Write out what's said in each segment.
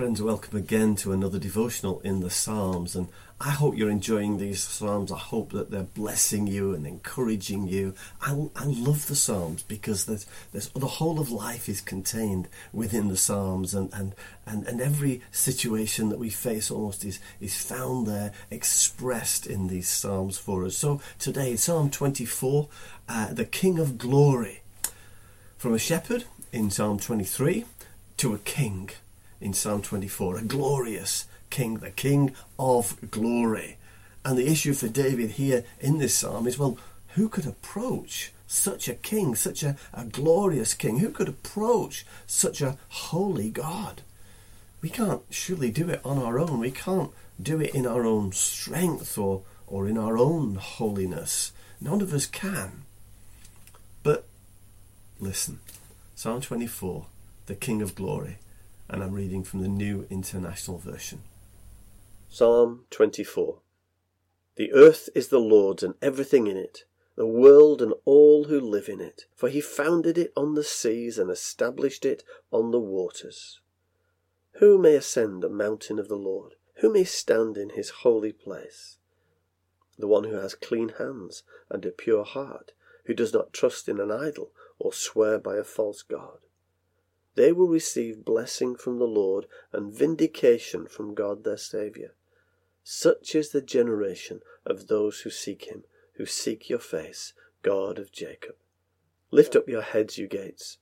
Friends, welcome again to another devotional in the Psalms. And I hope you're enjoying these Psalms. I hope that they're blessing you and encouraging you. I, I love the Psalms because there's, there's, the whole of life is contained within the Psalms, and, and, and, and every situation that we face almost is, is found there, expressed in these Psalms for us. So today, Psalm 24, uh, the King of Glory. From a shepherd in Psalm 23 to a king in Psalm 24, a glorious king, the king of glory. And the issue for David here in this psalm is well, who could approach such a king, such a, a glorious king? Who could approach such a holy God? We can't surely do it on our own. We can't do it in our own strength or, or in our own holiness. None of us can. But listen Psalm 24, the King of Glory and I'm reading from the New International Version. Psalm 24 The earth is the Lord's and everything in it, the world and all who live in it, for he founded it on the seas and established it on the waters. Who may ascend the mountain of the Lord? Who may stand in his holy place? The one who has clean hands and a pure heart, who does not trust in an idol or swear by a false God they will receive blessing from the Lord and vindication from God their Saviour. Such is the generation of those who seek him, who seek your face, God of Jacob. Lift up your heads, you gates.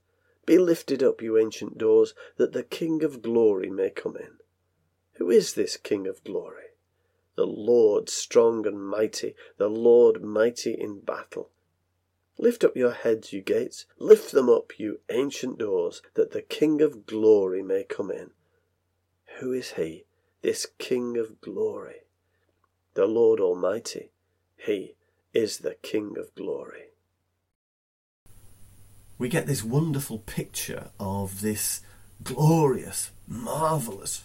Be lifted up, you ancient doors, that the King of glory may come in. Who is this King of glory? The Lord strong and mighty, the Lord mighty in battle. Lift up your heads, you gates, lift them up, you ancient doors, that the King of glory may come in. Who is he, this King of glory? The Lord Almighty, he is the King of glory. We get this wonderful picture of this glorious, marvellous,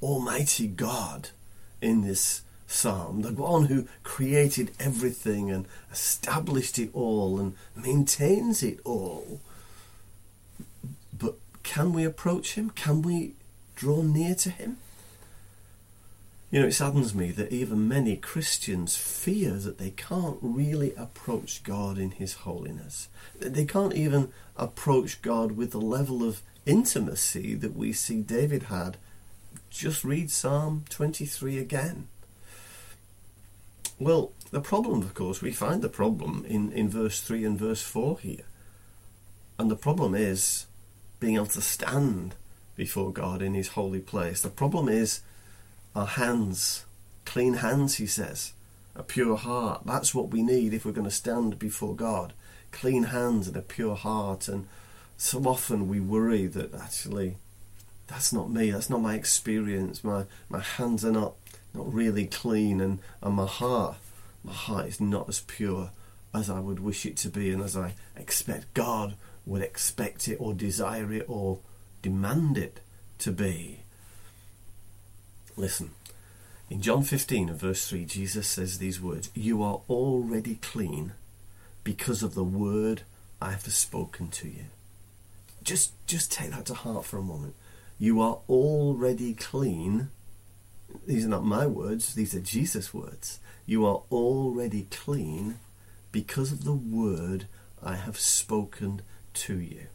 almighty God in this psalm, the one who created everything and established it all and maintains it all. But can we approach him? Can we draw near to him? You know, it saddens me that even many Christians fear that they can't really approach God in His holiness. They can't even approach God with the level of intimacy that we see David had. Just read Psalm 23 again. Well, the problem, of course, we find the problem in, in verse 3 and verse 4 here. And the problem is being able to stand before God in His holy place. The problem is our hands, clean hands, he says, a pure heart. That's what we need if we're going to stand before God. Clean hands and a pure heart. And so often we worry that actually that's not me, that's not my experience. My, my hands are not not really clean, and, and my heart, my heart is not as pure as I would wish it to be, and as I expect God would expect it, or desire it, or demand it to be. Listen, in John 15 and verse 3, Jesus says these words You are already clean because of the word I have spoken to you. Just, just take that to heart for a moment. You are already clean these are not my words, these are Jesus' words. You are already clean because of the word I have spoken to you.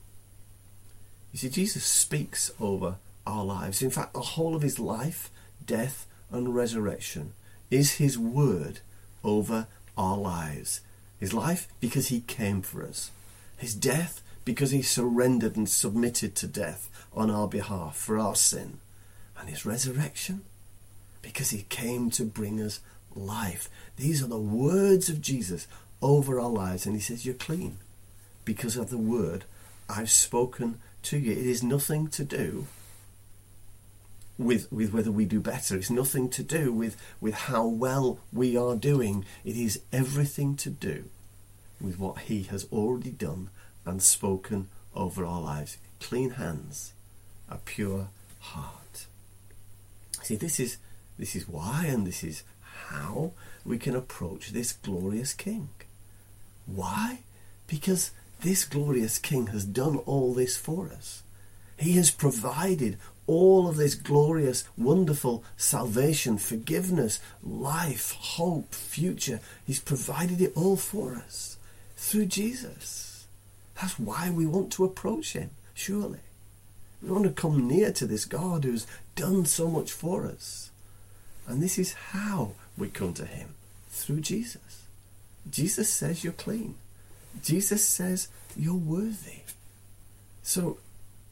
You see, Jesus speaks over our lives. In fact, the whole of his life, death, and resurrection is his word over our lives. His life because he came for us. His death because he surrendered and submitted to death on our behalf for our sin. And his resurrection because he came to bring us life. These are the words of Jesus over our lives. And he says, You're clean because of the word I've spoken to you. It is nothing to do with, with whether we do better. It's nothing to do with, with how well we are doing. It is everything to do with what he has already done and spoken over our lives. Clean hands, a pure heart. See, this is this is why and this is how we can approach this glorious King. Why? Because this glorious King has done all this for us. He has provided all of this glorious, wonderful salvation, forgiveness, life, hope, future. He's provided it all for us through Jesus. That's why we want to approach Him, surely. We want to come near to this God who's done so much for us. And this is how we come to Him through Jesus. Jesus says you're clean. Jesus says you're worthy. So,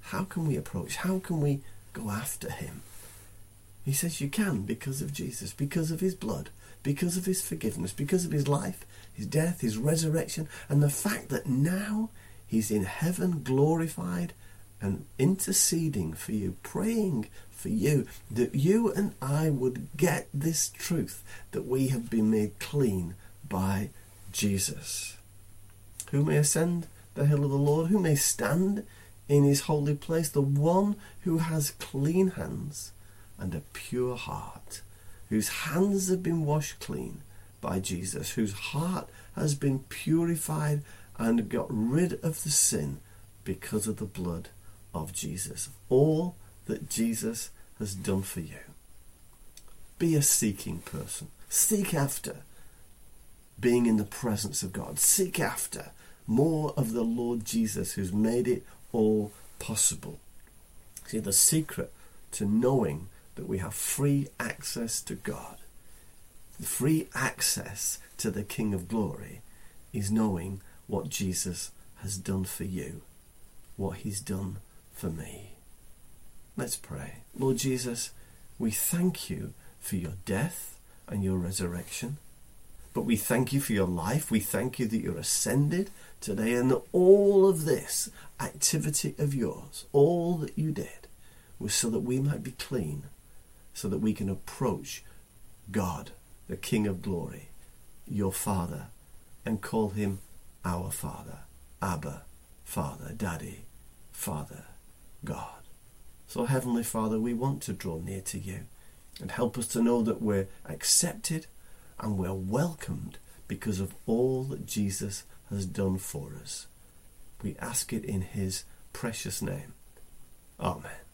how can we approach? How can we go after Him? He says you can because of Jesus, because of His blood, because of His forgiveness, because of His life, His death, His resurrection, and the fact that now He's in heaven glorified and interceding for you, praying for you, that you and I would get this truth that we have been made clean by Jesus. Who may ascend the hill of the Lord? Who may stand in his holy place? The one who has clean hands and a pure heart, whose hands have been washed clean by Jesus, whose heart has been purified and got rid of the sin because of the blood of Jesus. All that Jesus has done for you. Be a seeking person. Seek after being in the presence of God. Seek after more of the Lord Jesus who's made it all possible. See, the secret to knowing that we have free access to God, free access to the King of Glory, is knowing what Jesus has done for you, what he's done for me. Let's pray. Lord Jesus, we thank you for your death and your resurrection. But we thank you for your life. We thank you that you're ascended today and that all of this activity of yours, all that you did, was so that we might be clean, so that we can approach God, the King of glory, your Father, and call him our Father, Abba, Father, Daddy, Father, God. So, Heavenly Father, we want to draw near to you and help us to know that we're accepted and we're welcomed because of all that Jesus has done for us. We ask it in his precious name. Amen.